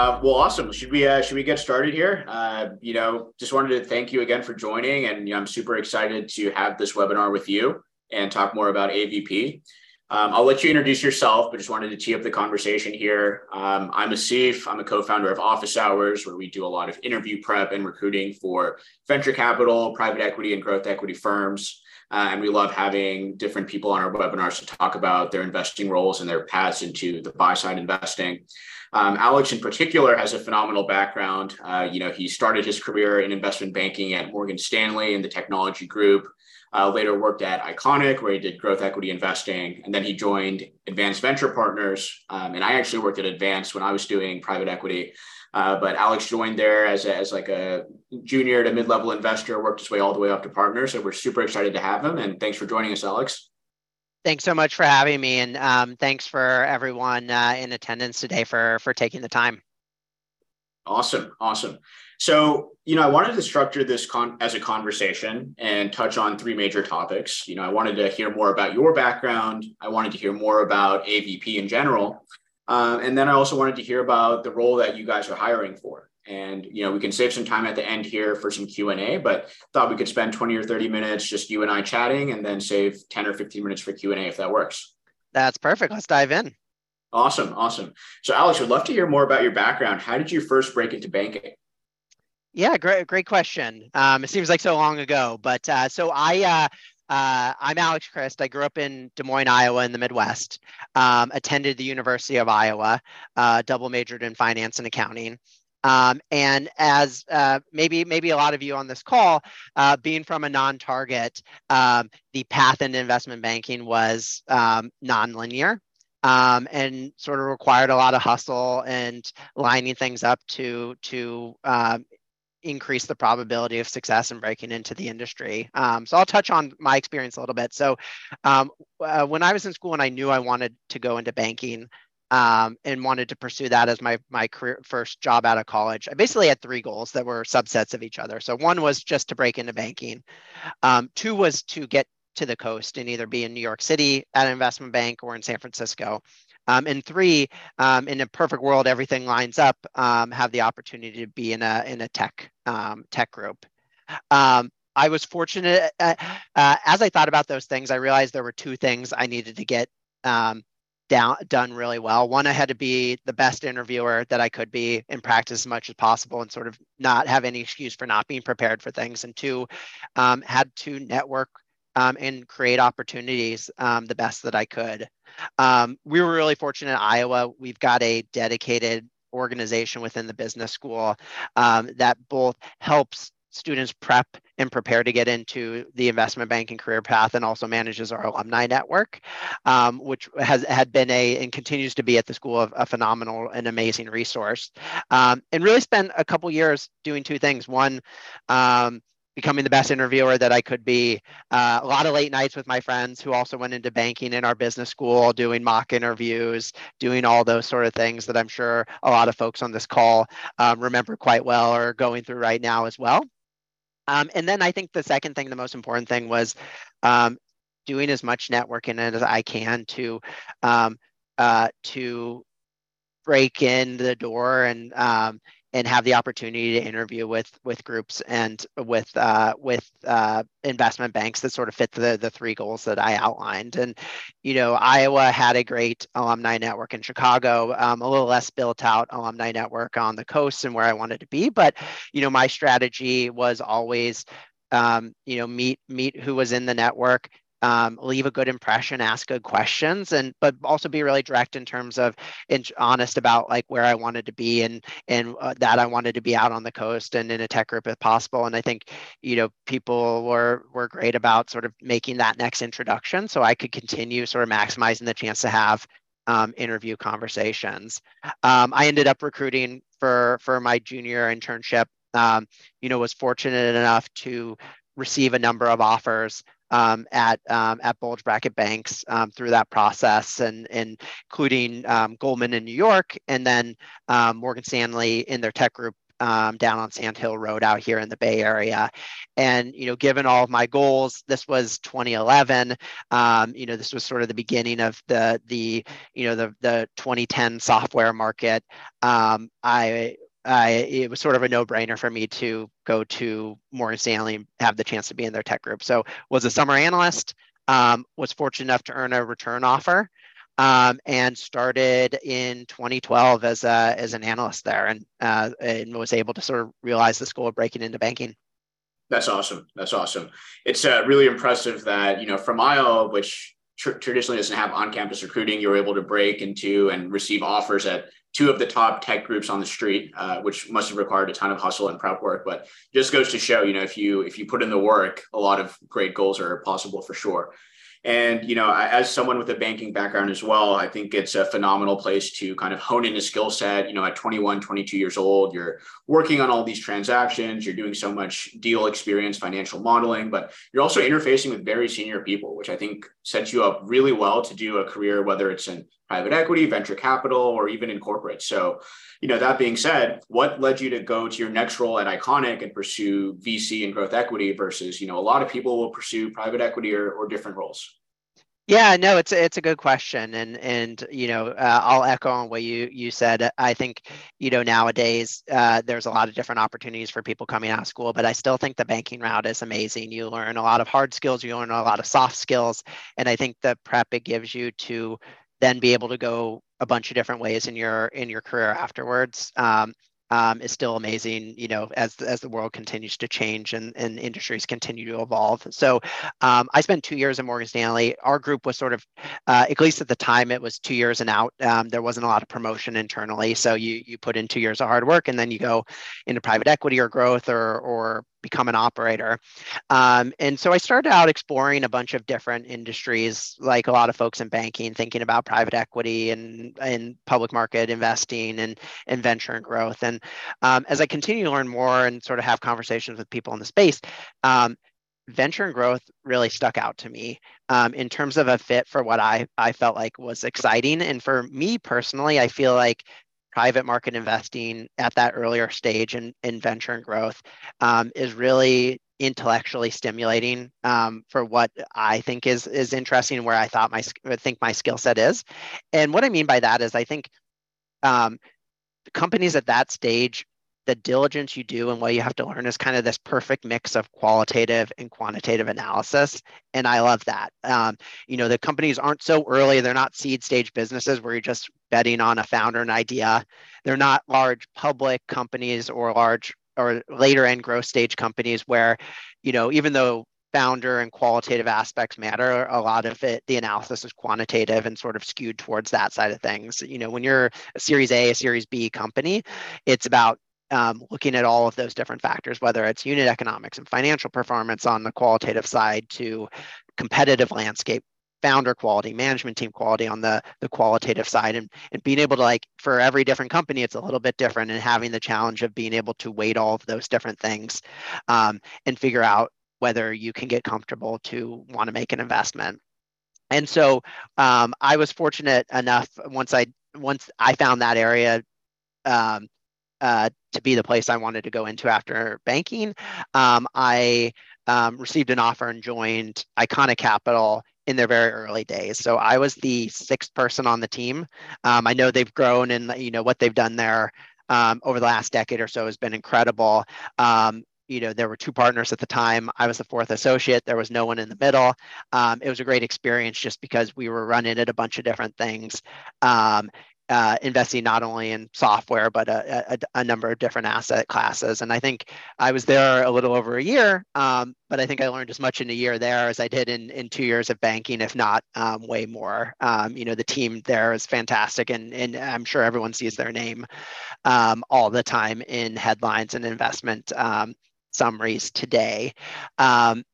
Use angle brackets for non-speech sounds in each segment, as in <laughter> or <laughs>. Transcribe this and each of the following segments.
Uh, well, awesome. Should we uh, should we get started here? Uh, you know, just wanted to thank you again for joining, and you know, I'm super excited to have this webinar with you and talk more about AVP. Um, I'll let you introduce yourself, but just wanted to tee up the conversation here. Um, I'm Asif. I'm a co-founder of OfficeHours, where we do a lot of interview prep and recruiting for venture capital, private equity, and growth equity firms. Uh, and we love having different people on our webinars to talk about their investing roles and their paths into the buy side investing. Um, Alex, in particular, has a phenomenal background. Uh, you know, he started his career in investment banking at Morgan Stanley in the technology group. Uh, later worked at ICONIQ, where he did growth equity investing, and then he joined Advance Venture Partners. Um, and I actually worked at Advance when I was doing private equity. Uh, but Alex joined there as, a, as like a junior to mid-level investor, worked his way all the way up to partner. So we're super excited to have him. And thanks for joining us, Alex. Thanks so much for having me, and um, thanks for everyone uh, in attendance today for for taking the time. Awesome, awesome. So, you know, I wanted to structure this con- as a conversation and touch on three major topics. You know, I wanted to hear more about your background. I wanted to hear more about AVP in general, uh, and then I also wanted to hear about the role that you guys are hiring for and you know we can save some time at the end here for some q&a but thought we could spend 20 or 30 minutes just you and i chatting and then save 10 or 15 minutes for q&a if that works that's perfect let's dive in awesome awesome so alex would love to hear more about your background how did you first break into banking yeah great great question um, it seems like so long ago but uh, so i uh, uh, I'm Alex Christ. I grew up in Des Moines, Iowa, in the Midwest. Um, attended the University of Iowa. Uh, double majored in finance and accounting. Um, and as uh, maybe maybe a lot of you on this call, uh, being from a non-target, um, the path into investment banking was um, non-linear. Um, and sort of required a lot of hustle and lining things up to to um, increase the probability of success in breaking into the industry. Um, so I'll touch on my experience a little bit. So um, uh, when I was in school and I knew I wanted to go into banking, um, and wanted to pursue that as my my career first job out of college. I basically had three goals that were subsets of each other. So one was just to break into banking. Um, two was to get to the coast and either be in New York City at an investment bank or in San Francisco. Um, and three, um, in a perfect world, everything lines up. Um, have the opportunity to be in a in a tech um, tech group. Um, I was fortunate uh, uh, as I thought about those things. I realized there were two things I needed to get um, down, done really well. One, I had to be the best interviewer that I could be in practice as much as possible and sort of not have any excuse for not being prepared for things. And two, um, had to network um, and create opportunities um, the best that I could. Um, we were really fortunate in Iowa. We've got a dedicated organization within the business school um, that both helps students prep and prepare to get into the investment banking career path and also manages our alumni network, um, which has had been a and continues to be at the school of a phenomenal and amazing resource. Um, and really spent a couple years doing two things. One, um, becoming the best interviewer that I could be. Uh, a lot of late nights with my friends who also went into banking in our business school, doing mock interviews, doing all those sort of things that I'm sure a lot of folks on this call um, remember quite well or going through right now as well. Um, and then I think the second thing, the most important thing was um, doing as much networking as I can to um, uh, to break in the door and um, and have the opportunity to interview with with groups and with uh, with uh, investment banks that sort of fit the the three goals that I outlined. And you know, Iowa had a great alumni network in Chicago, um, a little less built out alumni network on the coast and where I wanted to be. But you know, my strategy was always um, you know meet meet who was in the network um, leave a good impression, ask good questions, and but also be really direct in terms of in, honest about like where I wanted to be and and uh, that I wanted to be out on the coast and in a tech group if possible. And I think you know people were were great about sort of making that next introduction, so I could continue sort of maximizing the chance to have um, interview conversations. Um, I ended up recruiting for for my junior internship. Um, you know, was fortunate enough to receive a number of offers um, at um, at bulge bracket banks um, through that process, and, and including um, Goldman in New York, and then um, Morgan Stanley in their tech group um, down on Sand Hill Road out here in the Bay Area. And, you know, given all of my goals, this was 2011. Um, you know, this was sort of the beginning of the, the you know, the, the 2010 software market. Um, I, I, it was sort of a no-brainer for me to go to Morgan Stanley and have the chance to be in their tech group. So was a summer analyst, um, was fortunate enough to earn a return offer um, and started in 2012 as a as an analyst there, and uh, and was able to sort of realize the school of breaking into banking. That's awesome. That's awesome. It's uh, really impressive that you know from Iowa, which tr- traditionally doesn't have on-campus recruiting, you were able to break into and receive offers at two of the top tech groups on the street, uh, which must have required a ton of hustle and prep work. But just goes to show, you know, if you if you put in the work, a lot of great goals are possible for sure. And, you know, as someone with a banking background as well, I think it's a phenomenal place to kind of hone in a skill set. You know, at 21, 22 years old, you're working on all these transactions, you're doing so much deal experience, financial modeling, but you're also interfacing with very senior people, which I think sets you up really well to do a career, whether it's in private equity, venture capital, or even in corporate. So, you know, that being said, what led you to go to your next role at ICONIQ and pursue VC and growth equity versus, you know, a lot of people will pursue private equity or, or different roles? Yeah, no, it's it's a good question, and and you know uh, I'll echo on what you you said. I think you know nowadays uh, there's a lot of different opportunities for people coming out of school, but I still think the banking route is amazing. You learn a lot of hard skills, you learn a lot of soft skills, and I think the prep it gives you to then be able to go a bunch of different ways in your in your career afterwards. Um, um, is still amazing, you know, as, as the world continues to change and, and industries continue to evolve. So um, I spent two years at Morgan Stanley. Our group was sort of, uh, at least at the time, it was two years and out. Um, there wasn't a lot of promotion internally. So you, you put in two years of hard work and then you go into private equity or growth or, or become an operator. Um, and so I started out exploring a bunch of different industries, like a lot of folks in banking, thinking about private equity and, and public market investing and, and venture and growth. And um, as I continue to learn more and sort of have conversations with people in the space, um, venture and growth really stuck out to me um, in terms of a fit for what I, I felt like was exciting. And for me personally, I feel like private market investing at that earlier stage in, in venture and growth um, is really intellectually stimulating um, for what I think is is interesting and where I thought my think my skill set is. And what I mean by that is I think um, companies at that stage the diligence you do and what you have to learn is kind of this perfect mix of qualitative and quantitative analysis and i love that. Um, you know the companies aren't so early they're not seed stage businesses where you're just betting on a founder and idea. They're not large public companies or large or later end growth stage companies where you know even though founder and qualitative aspects matter a lot of it the analysis is quantitative and sort of skewed towards that side of things. You know when you're a series a a series b company it's about um, looking at all of those different factors, whether it's unit economics and financial performance on the qualitative side to competitive landscape, founder quality, management team quality on the, the qualitative side, and, and being able to like for every different company, it's a little bit different and having the challenge of being able to weight all of those different things um, and figure out whether you can get comfortable to want to make an investment. And so um, I was fortunate enough once I once I found that area um, uh, to be the place I wanted to go into after banking. Um, I um, received an offer and joined ICONIQ Capital in their very early days. So I was the sixth person on the team. Um, I know they've grown and you know what they've done there um, over the last decade or so has been incredible. Um, you know, there were two partners at the time. I was the fourth associate. There was no one in the middle. Um, it was a great experience just because we were running at a bunch of different things. Uh, investing not only in software but a, a, a, number of different asset classes. And I think I was there a little over a year, um, but I think I learned as much in a year there as I did in in two years of banking, if not um, way more. Um, you know, the team there is fantastic, and and I'm sure everyone sees their name um, all the time in headlines and investment um, summaries today. Um,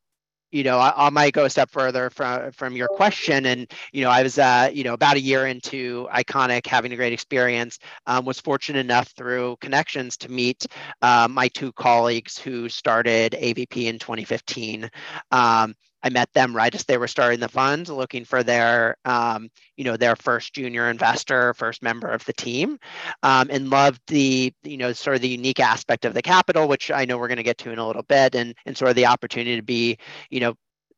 you know, I, I, might go a step further from from your question. And you know, I was uh, you know about a year into ICONIQ, having a great experience. Um, was fortunate enough through connections to meet uh, my two colleagues who started AVP in 2015. Um, I met them right as they were starting the fund, looking for their, um, you know, their first junior investor, first member of the team, um, and loved the, you know, sort of the unique aspect of the capital, which I know we're going to get to in a little bit, and and sort of the opportunity to be, you know,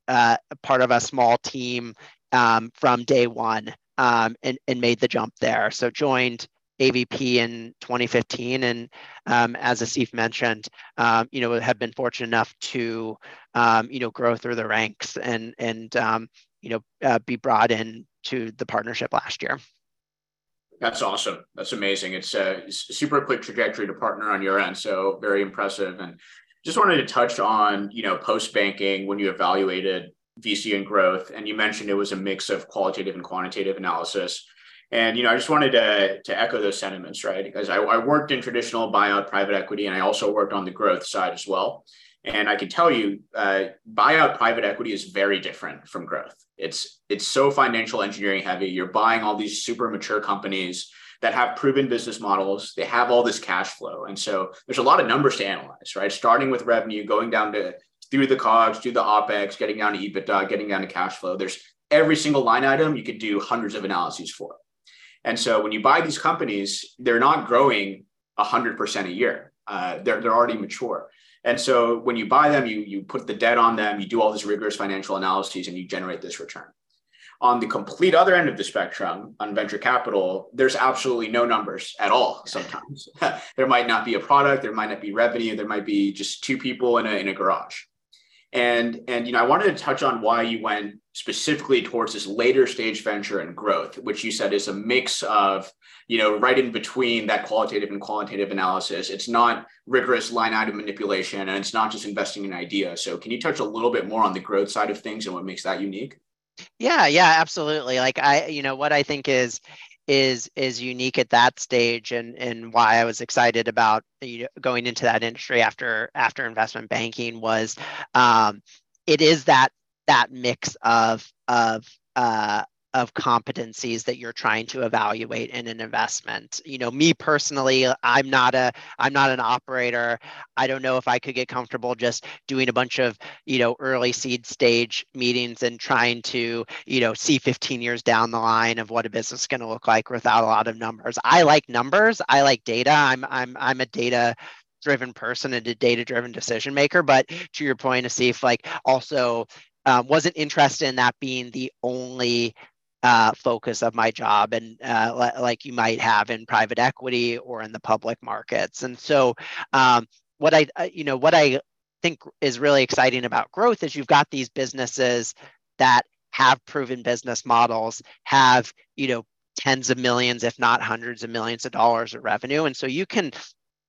uh, part of a small team um, from day one um, and, and made the jump there. So joined AVP in 2015, and um, as Asif mentioned, um, you know, have been fortunate enough to, um, you know, grow through the ranks and and um, you know uh, be brought in to the partnership last year. That's awesome. That's amazing. It's a super quick trajectory to partner on your end, so very impressive. And just wanted to touch on, you know, post banking when you evaluated VC and growth, and you mentioned it was a mix of qualitative and quantitative analysis. And you know, I just wanted to to echo those sentiments, right? Because I, I worked in traditional buyout private equity, and I also worked on the growth side as well. And I can tell you, uh, buyout private equity is very different from growth. It's it's so financial engineering heavy. You're buying all these super mature companies that have proven business models. They have all this cash flow, and so there's a lot of numbers to analyze, right? Starting with revenue, going down to through the COGS, through the OPEX, getting down to EBITDA, getting down to cash flow. There's every single line item you could do hundreds of analyses for. And so when you buy these companies, they're not growing 100% a year. Uh, they're, they're already mature. And so when you buy them, you, you put the debt on them, you do all this rigorous financial analyses, and you generate this return. On the complete other end of the spectrum, on venture capital, there's absolutely no numbers at all sometimes. <laughs> there might not be a product, there might not be revenue, there might be just two people in a, in a garage. And, and you know, I wanted to touch on why you went specifically towards this later stage venture and growth, which you said is a mix of, you know, right in between that qualitative and quantitative analysis. It's not rigorous line item manipulation and it's not just investing in ideas. So can you touch a little bit more on the growth side of things and what makes that unique? Yeah, yeah, absolutely. Like I, you know, what I think is is is unique at that stage and and why I was excited about you know, going into that industry after after investment banking was um, it is that that mix of of uh, of competencies that you're trying to evaluate in an investment. You know me personally i'm not a i'm not an operator. I don't know if i could get comfortable just doing a bunch of you know early seed stage meetings and trying to you know see 15 years down the line of what a business is going to look like without a lot of numbers. I like numbers. I like data. I'm i'm i'm a data driven person and a data driven decision maker. But to your point Asif like also um, wasn't interested in that being the only uh, focus of my job and uh, like you might have in private equity or in the public markets. And so um, what i uh, you know what i think is really exciting about growth is you've got these businesses that have proven business models have you know tens of millions if not hundreds of millions of dollars of revenue. And so you can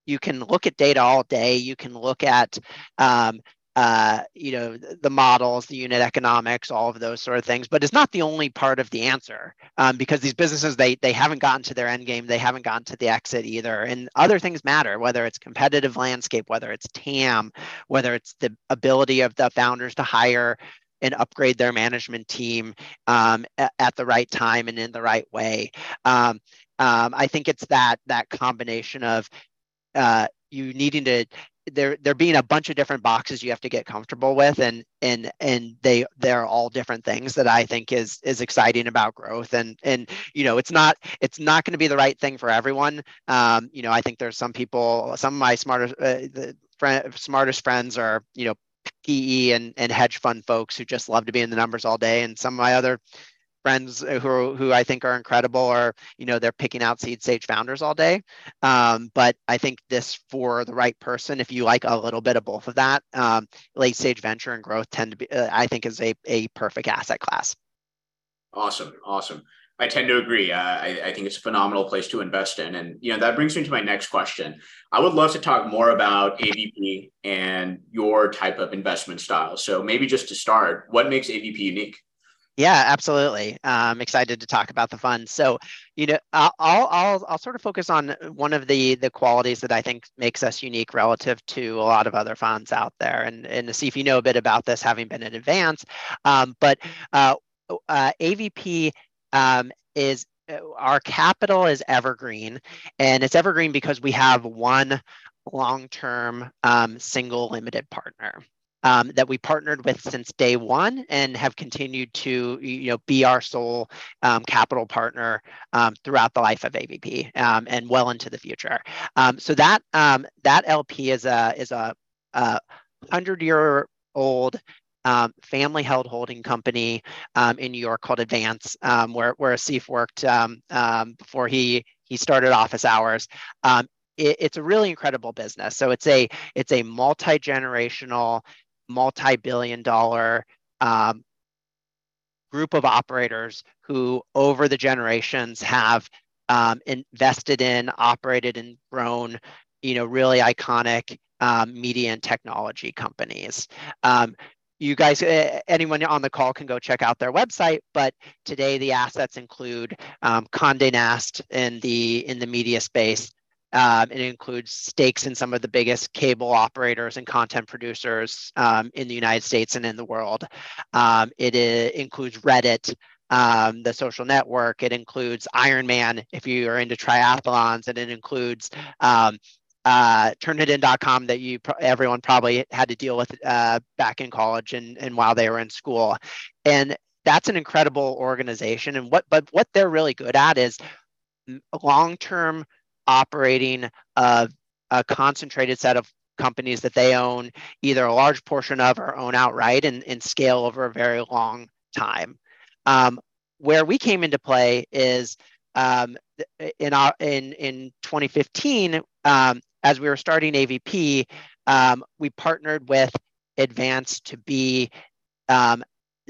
you can look at data all day. You can look at um, uh, you know the models the unit economics all of those sort of things but it's not the only part of the answer um, because these businesses they they haven't gotten to their end game they haven't gotten to the exit either and other things matter whether it's competitive landscape whether it's tam whether it's the ability of the founders to hire and upgrade their management team um, at, at, the right time and in the right way. Um, um, i think it's that that combination of uh, you needing to there there being a bunch of different boxes you have to get comfortable with and and and they they're all different things that I think is is exciting about growth. And and you know it's not it's not going to be the right thing for everyone. Um, you know I think there's some people some of my smartest uh, the friend, smartest friends are you know PE and, and hedge fund folks who just love to be in the numbers all day. And some of my other friends who who I think are incredible are you know they're picking out seed stage founders all day. Um, but I think this for the right person, if you like a little bit of both of that, um, late stage venture and growth tend to be uh, I think is a a perfect asset class. Awesome, awesome. I tend to agree. Uh, I, I, think it's a phenomenal place to invest in, and you know that brings me to my next question. I would love to talk more about AVP and your type of investment style. So maybe just to start, what makes AVP unique? Yeah, absolutely. I'm excited to talk about the fund. So, you know, I'll, I'll I'll sort of focus on one of the the qualities that I think makes us unique relative to a lot of other funds out there, and and to see if you know a bit about this, having been in Advance. Um, but uh, uh, AVP um, is uh, our capital is evergreen, and it's evergreen because we have one long-term um, single limited partner. Um, that we partnered with since day one and have continued to you know be our sole um, capital partner um, throughout the life of AVP um, and well into the future. Um, so that um, that LP is a is a, a hundred year old um, family held holding company um, in New York called Advance, um, where, where Asif worked before he, he started OfficeHours. It, it's a really incredible business. So it's a it's a multi generational multi-billion dollar um, group of operators who over the generations have um, invested in operated and grown you know really iconic um, media and technology companies. Um, you guys anyone on the call can go check out their website but today the assets include um, Condé Nast in the in the media space um, it includes stakes in some of the biggest cable operators and content producers um, in the United States and in the world. Um, it, includes Reddit, um, the social network. It includes Ironman if you are into triathlons, and it includes um, uh, turnitin.com that you everyone probably had to deal with uh, back in college and, and while they were in school. And that's an incredible organization. And what but what they're really good at is long-term operating a, a concentrated set of companies that they own either a large portion of or own outright and, and scale over a very long time. Um, where we came into play is um, in, our, in, in 2015, um, as we were starting AVP, um, we partnered with Advance to be um,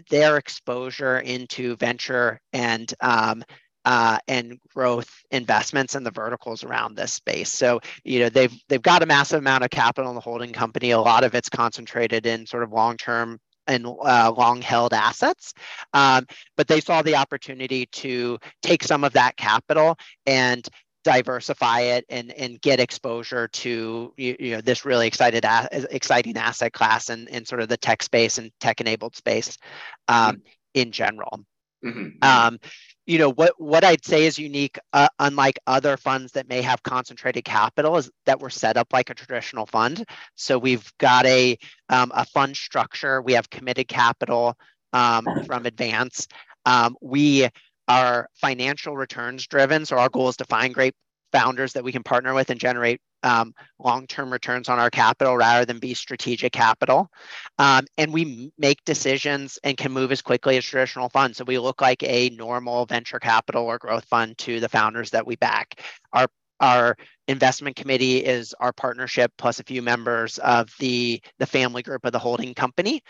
their exposure into venture and um, uh, and growth investments in the verticals around this space. So, you know, they've they've got a massive amount of capital in the holding company. A lot of it's concentrated in sort of long-term and uh, long-held assets, um, but they saw the opportunity to take some of that capital and diversify it and and get exposure to you, you know this really excited exciting asset class and in sort of the tech space and tech enabled space um, mm-hmm. in general. Mm-hmm. Um, you know what what I'd say is unique, uh, unlike other funds that may have concentrated capital, is that we're set up like a traditional fund. So we've got a um, a fund structure. We have committed capital um, from Advance. Um, we are financial returns driven. So our goal is to find great founders that we can partner with and generate um, long-term returns on our capital rather than be strategic capital. Um, and we make decisions and can move as quickly as traditional funds. So we look like a normal venture capital or growth fund to the founders that we back. Our our investment committee is our partnership plus a few members of the the family group of the holding company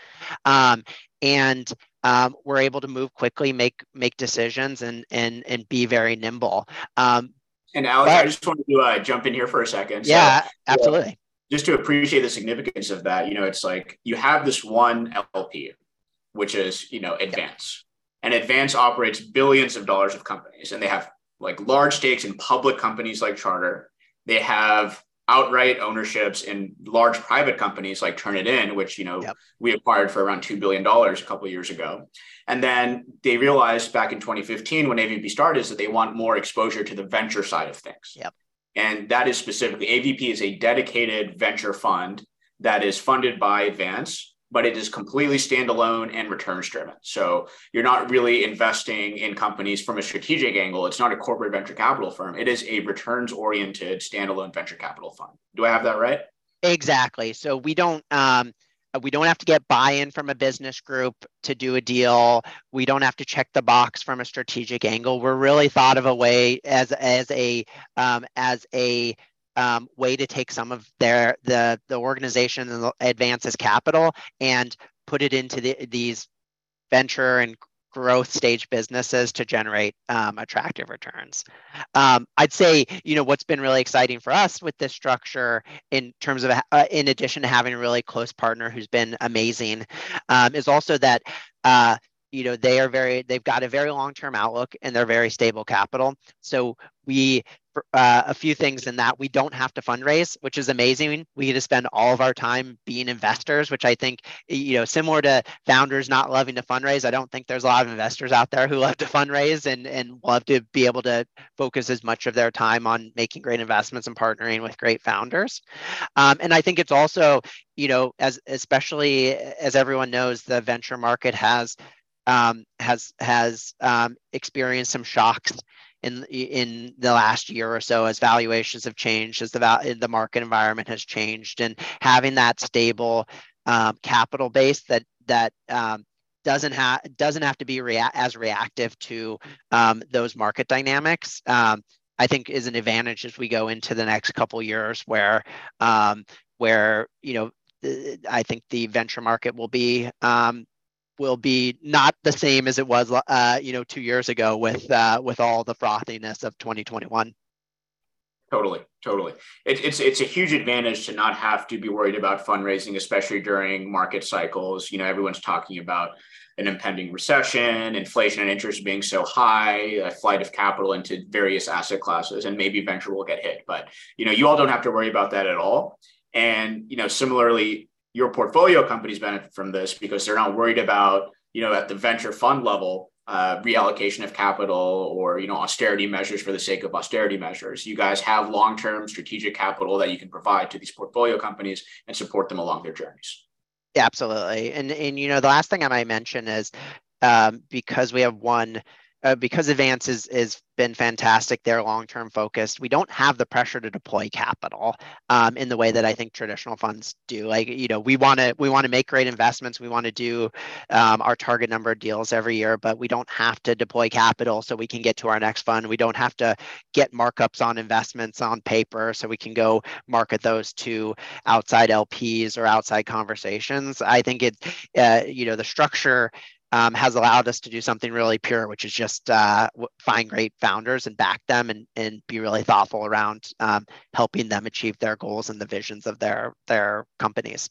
um, and um, we're able to move quickly make make decisions and and and be very nimble um, and Alex, I just wanted to uh, jump in here for a second. So, yeah, absolutely. just to appreciate the significance of that, you know, it's like you have this one LP, which is, you know, Advance. And Advance operates billions of dollars of companies, and they have like large stakes in public companies like Charter. They have outright ownerships in large private companies like Turnitin, which you know yep. we acquired for around two billion dollars a couple years ago. And then they realized back in 2015 when AVP started is that they want more exposure to the venture side of things. Yep. And that is specifically AVP is a dedicated venture fund that is funded by Advance but it is completely standalone and returns driven. So you're not really investing in companies from a strategic angle. It's not a corporate venture capital firm. It is a returns oriented standalone venture capital fund. Do I have that right? Exactly. So we don't um, we don't have to get buy-in from a business group to do a deal. We don't have to check the box from a strategic angle. We're really thought of a way as as a um, as a um, way to take some of their the the organization and Advance's capital and put it into the, these venture and growth stage businesses to generate um, attractive returns. Um, I'd say, you know, what's been really exciting for us with this structure in terms of, uh, in addition to having a really close partner who's been amazing, um, is also that, uh, you know, they are very, they've got a very long-term outlook and they're very stable capital. So we uh, a few things in that we don't have to fundraise, which is amazing. We get to spend all of our time being investors, which I think, you know, similar to founders not loving to fundraise, I don't think there's a lot of investors out there who love to fundraise and, and love to be able to focus as much of their time on making great investments and partnering with great founders. Um, and I think it's also, you know, as especially as everyone knows, the venture market has um, has has um, experienced some shocks in in the last year or so as valuations have changed, as the val- the market environment has changed, and having that stable um, capital base that that um, doesn't have doesn't have to be rea- as reactive to um, those market dynamics. Um, I think is an advantage as we go into the next couple years, where um, where you know I think the venture market will be um, will be not the same as it was, uh, you know, two years ago with uh, with all the frothiness of 2021. Totally, totally. It, it's it's a huge advantage to not have to be worried about fundraising, especially during market cycles. You know, everyone's talking about an impending recession, inflation and interest being so high, a flight of capital into various asset classes, and maybe venture will get hit. But you know, you all don't have to worry about that at all. And you know, similarly, your portfolio companies benefit from this because they're not worried about, you know, at the venture fund level, uh, reallocation of capital or you know austerity measures for the sake of austerity measures. You guys have long-term strategic capital that you can provide to these portfolio companies and support them along their journeys. Absolutely, and and you know the last thing I might mention is um, because we have one uh, because Advance is is been fantastic. They're long term focused. We don't have the pressure to deploy capital um, in the way that I think traditional funds do. Like you know, we want to we want to make great investments. We want to do um, our target number of deals every year, but we don't have to deploy capital so we can get to our next fund. We don't have to get markups on investments on paper so we can go market those to outside LPs or outside conversations. I think it, uh, you know, the structure um, has allowed us to do something really pure, which is just uh, find great founders and back them and, and be really thoughtful around um, helping them achieve their goals and the visions of their their companies.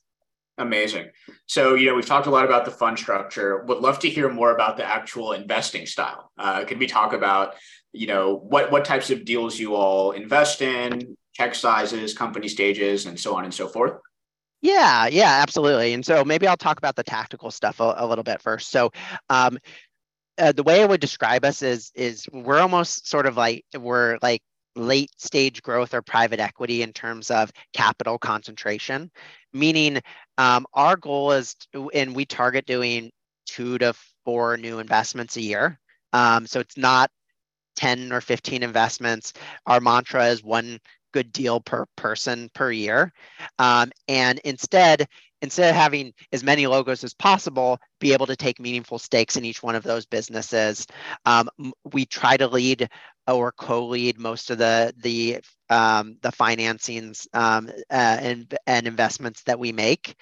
Amazing. So, you know, we've talked a lot about the fund structure. Would love to hear more about the actual investing style. Uh, could we talk about, you know, what what types of deals you all invest in, check sizes, company stages, and so on and so forth? Yeah, yeah, absolutely. And so maybe I'll talk about the tactical stuff a, a little bit first. So, um, uh, the way I would describe us is is we're almost sort of like we're like late stage growth or private equity in terms of capital concentration, meaning um, our goal is, to, and we target doing two to four new investments a year. Um, so it's not 10 or 15 investments. Our mantra is one good deal per person per year. Um, and instead, instead of having as many logos as possible, be able to take meaningful stakes in each one of those businesses. Um, we try to lead or co-lead most of the the um, the financings um, uh, and and investments that we make.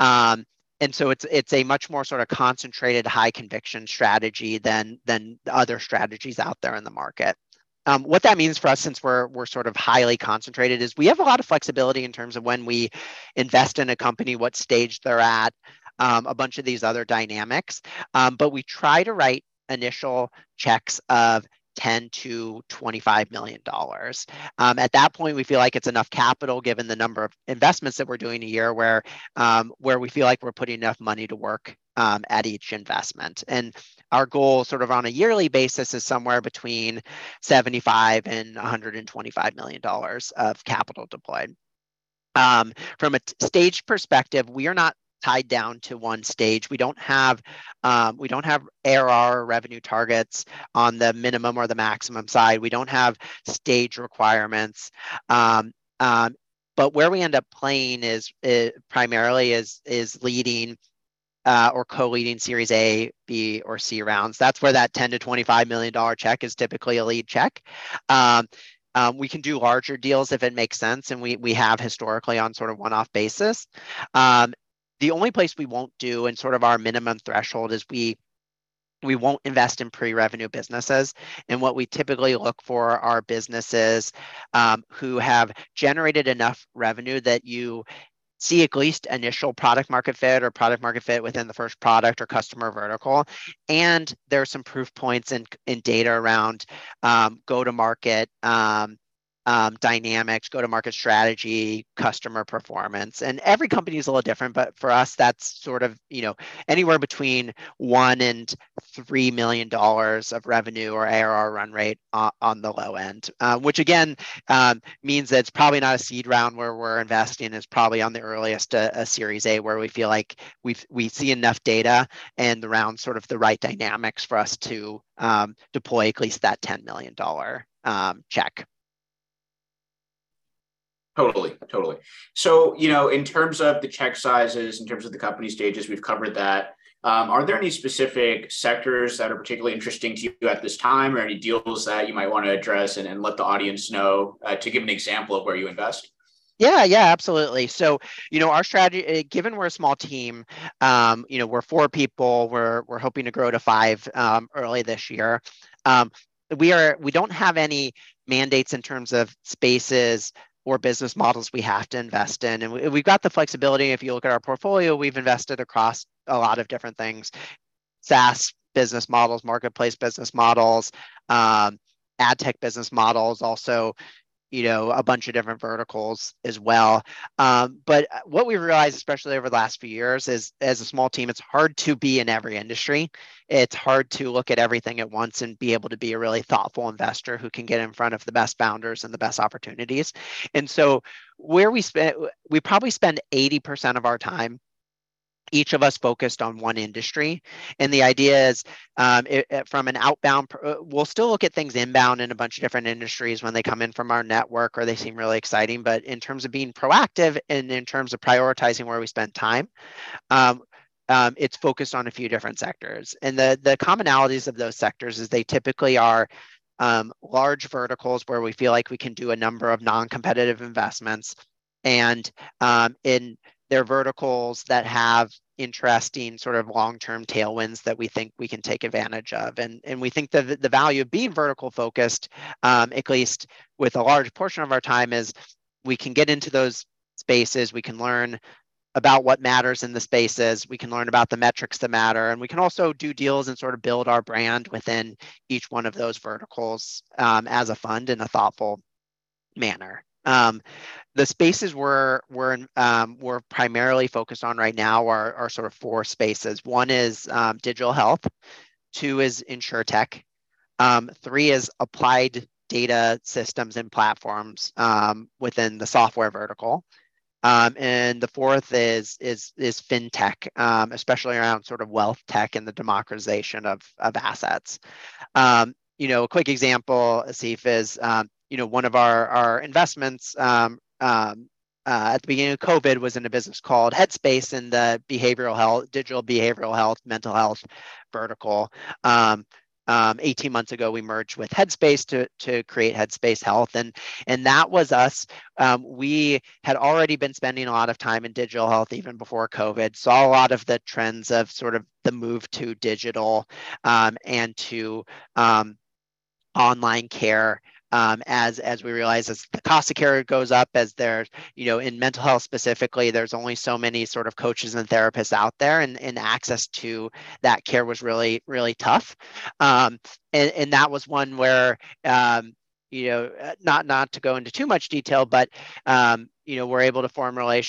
Um, and so it's it's a much more sort of concentrated high conviction strategy than than other strategies out there in the market um, what that means for us, since we're we're sort of highly concentrated, is we have a lot of flexibility in terms of when we invest in a company, what stage they're at, um, a bunch of these other dynamics. Um, but we try to write initial checks of 10 to 25 million dollars. Um, at that point, we feel like it's enough capital given the number of investments that we're doing a year, where um, where we feel like we're putting enough money to work um, at each investment. And our goal, sort of on a yearly basis, is somewhere between 75 and 125 million dollars of capital deployed. Um, from a t- stage perspective, we are not tied down to one stage. We don't have um, we don't have ARR revenue targets on the minimum or the maximum side. We don't have stage requirements. Um, um, but where we end up playing is, is primarily is is leading uh, or co-leading Series A, B, or C rounds. That's where that 10 to 25 million dollar check is typically a lead check. Um, um, we can do larger deals if it makes sense, and we we have historically on sort of one-off basis. Um, the only place we won't do, and sort of our minimum threshold, is we we won't invest in pre-revenue businesses and what we typically look for are businesses um, who have generated enough revenue that you see at least initial product market fit or product market fit within the first product or customer vertical. And there are some proof points in, in data around um, go to market um, um, dynamics, go to market strategy, customer performance. And every company is a little different, but for us, that's sort of, you know, anywhere between one and $3 million of revenue or ARR run rate on, on the low end, uh, which again um, means that it's probably not a seed round where we're investing. It's probably on the earliest a, uh, a Series A where we feel like we we see enough data and the round sort of the right dynamics for us to um, deploy at least that $10 million um, check. Totally, totally. So, you know, in terms of the check sizes, in terms of the company stages, we've covered that. Um, are there any specific sectors that are particularly interesting to you at this time, or any deals that you might want to address and, and let the audience know uh, to give an example of where you invest? Yeah, yeah, absolutely. So, you know, our strategy, eh, given we're a small team, um, you know, we're four people. We're we're hoping to grow to five um, early this year. Um, we are we don't have any mandates in terms of spaces or business models we have to invest in. And we, have got the flexibility. If you look at our portfolio, we've invested across a lot of different things SaaS business models, marketplace business models, um, ad tech business models, also you know a bunch of different verticals as well. Um, but uh, what we realized especially over the last few years is as a small team it's hard to be in every industry. It's hard to look at everything at once and be able to be a really thoughtful investor who can get in front of the best founders and the best opportunities. And so where we spend we probably spend 80% of our time each of us focused on one industry. And the idea is um, it, it, from an outbound, uh, we'll still look at things inbound in a bunch of different industries when they come in from our network or they seem really exciting. But in terms of being proactive and in terms of prioritizing where we spend time, um, um, it's focused on a few different sectors. And the, the commonalities of those sectors is they typically are um, large verticals where we feel like we can do a number of non-competitive investments. And um, in they're verticals that have interesting sort of long-term tailwinds that we think we can take advantage of. And, and we think that the value of being vertical focused, um, at least with a large portion of our time, is we can get into those spaces, we can learn about what matters in the spaces, we can learn about the metrics that matter, and we can also do deals and sort of build our brand within each one of those verticals um, as a fund in a thoughtful manner. Um, the spaces we're we're um, we're primarily focused on right now are, are sort of four spaces. One is um, digital health, two is insurtech, um, three is applied data systems and platforms um, within the software vertical. Um, and the fourth is is is fintech, um, especially around sort of wealth tech and the democratization of of assets. You know, a quick example, Asif, is um, you know, one of our, our investments um, um, uh, at the beginning of COVID was in a business called Headspace in the behavioral health, digital behavioral health, mental health vertical. Um, um, 18 months ago, we merged with Headspace to, to create Headspace Health. And, and that was us. Um, we had already been spending a lot of time in digital health even before COVID, saw a lot of the trends of sort of the move to digital and to online care um, as as we realize as the cost of care goes up as there's you know in mental health specifically there's only so many sort of coaches and therapists out there and, and access to that care was really really tough. Um, and, and that was one where um, you know uh, not not to go into too much detail but um, you know we're able to form relationships